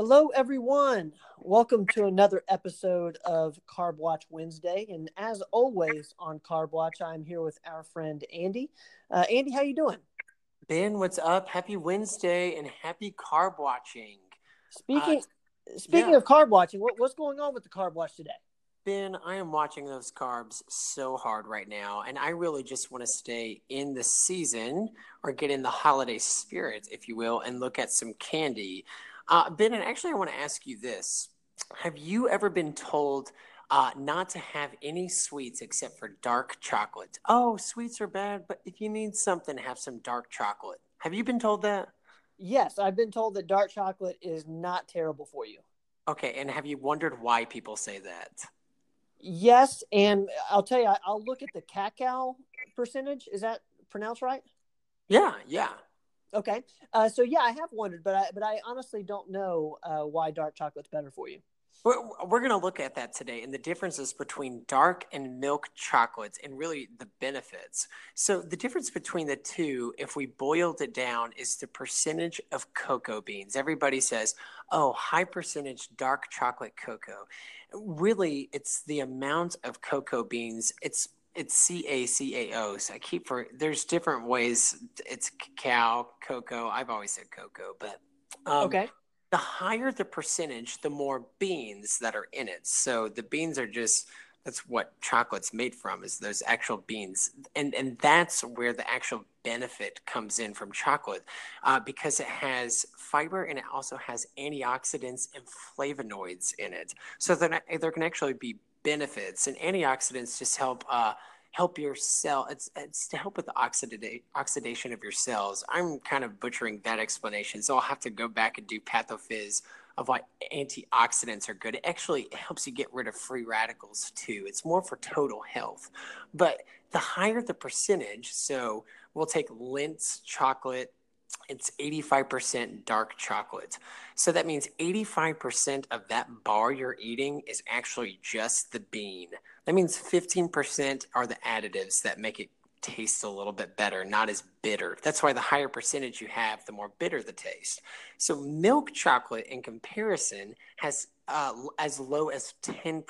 Hello, everyone. Welcome to another episode of Carb Watch Wednesday. And as always on Carb Watch, I'm here with our friend Andy. Uh, Andy, how you doing? Ben, what's up? Happy Wednesday and happy carb watching. Speaking uh, speaking yeah. of carb watching, what, what's going on with the carb watch today? Ben, I am watching those carbs so hard right now, and I really just want to stay in the season or get in the holiday spirit, if you will, and look at some candy. Uh, ben, and actually, I want to ask you this: Have you ever been told uh, not to have any sweets except for dark chocolate. Oh, sweets are bad, but if you need something, have some dark chocolate. Have you been told that? Yes, I've been told that dark chocolate is not terrible for you. Okay, and have you wondered why people say that? Yes, and I'll tell you, I'll look at the cacao percentage. Is that pronounced right? Yeah, yeah. Okay, uh, so yeah, I have wondered, but I but I honestly don't know uh, why dark chocolate's better for you. We're, we're going to look at that today and the differences between dark and milk chocolates and really the benefits. So, the difference between the two, if we boiled it down, is the percentage of cocoa beans. Everybody says, oh, high percentage dark chocolate cocoa. Really, it's the amount of cocoa beans. It's it's C A C A O. So I keep for there's different ways. It's cacao, cocoa. I've always said cocoa, but um, okay the higher the percentage, the more beans that are in it. So the beans are just that's what chocolate's made from is those actual beans and and that's where the actual benefit comes in from chocolate uh, because it has fiber and it also has antioxidants and flavonoids in it so there, there can actually be benefits and antioxidants just help uh, help your cell it's, it's to help with the oxida- oxidation of your cells. I'm kind of butchering that explanation so i'll have to go back and do pathophys of why antioxidants are good. It actually helps you get rid of free radicals too. It's more for total health. But the higher the percentage so we'll take Lindt's chocolate it's 85% dark chocolate. So that means 85% of that bar you're eating is actually just the bean. That means 15% are the additives that make it taste a little bit better, not as bitter. That's why the higher percentage you have, the more bitter the taste. So milk chocolate, in comparison, has uh, as low as 10%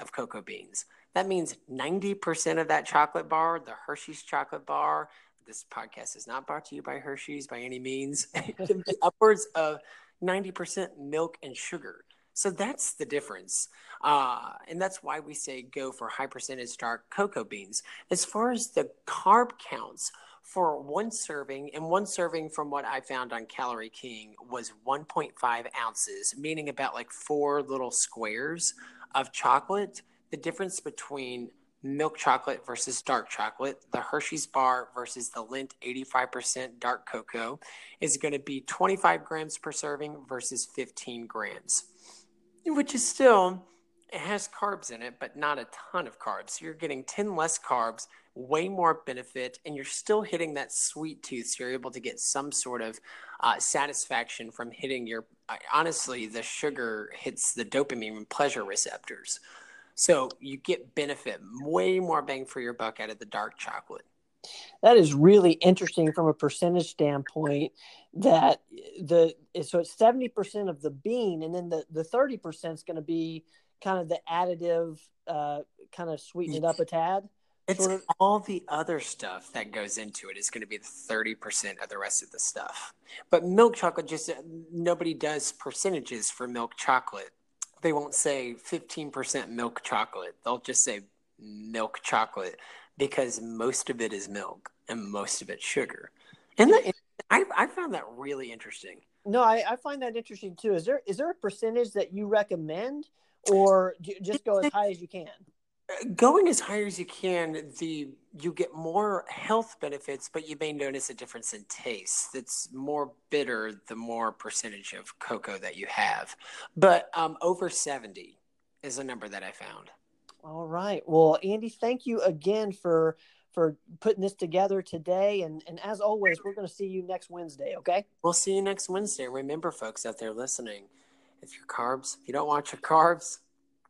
of cocoa beans. That means 90% of that chocolate bar, the Hershey's chocolate bar, this podcast is not brought to you by Hershey's by any means. it can be upwards of 90% milk and sugar. So that's the difference. Uh, and that's why we say go for high percentage dark cocoa beans. As far as the carb counts, for one serving, and one serving from what I found on Calorie King was 1.5 ounces, meaning about like four little squares of chocolate. The difference between milk chocolate versus dark chocolate, the Hershey's bar versus the Lindt 85% dark cocoa is going to be 25 grams per serving versus 15 grams, which is still, it has carbs in it, but not a ton of carbs. You're getting 10 less carbs, way more benefit, and you're still hitting that sweet tooth. So you're able to get some sort of uh, satisfaction from hitting your, uh, honestly, the sugar hits the dopamine pleasure receptors. So you get benefit, way more bang for your buck out of the dark chocolate. That is really interesting from a percentage standpoint. That the so it's seventy percent of the bean, and then the the thirty percent is going to be kind of the additive, uh, kind of sweeten it up a tad. It's sort of. all the other stuff that goes into it is going to be the thirty percent of the rest of the stuff. But milk chocolate just nobody does percentages for milk chocolate they won't say 15% milk chocolate. They'll just say milk chocolate because most of it is milk and most of it's sugar. And the, I, I found that really interesting. No, I, I find that interesting too. Is there is there a percentage that you recommend, or just go as high as you can? Going as high as you can the you get more health benefits but you may notice a difference in taste That's more bitter the more percentage of cocoa that you have. But um, over 70 is a number that i found. All right. Well andy thank you again for for putting this together today. And and as always we're going to see you next wednesday okay? We'll see you next wednesday. Remember folks out there listening if your carbs if you don't watch your carbs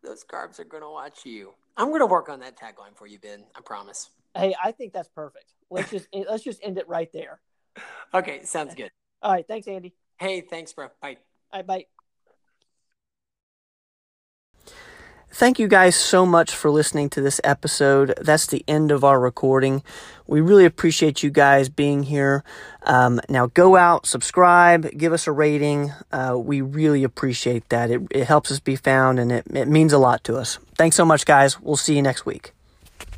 those carbs are going to watch you I'm going to work on that tagline for you, Ben. I promise. Hey, I think that's perfect. Let's just eh, let's just end it right there. Okay, sounds good. All right, thanks, Andy. Hey, thanks, bro. Bye. All right, bye. Thank you guys so much for listening to this episode. That's the end of our recording. We really appreciate you guys being here. Um, now go out, subscribe, give us a rating. Uh, we really appreciate that. It, it helps us be found and it, it means a lot to us. Thanks so much, guys. We'll see you next week.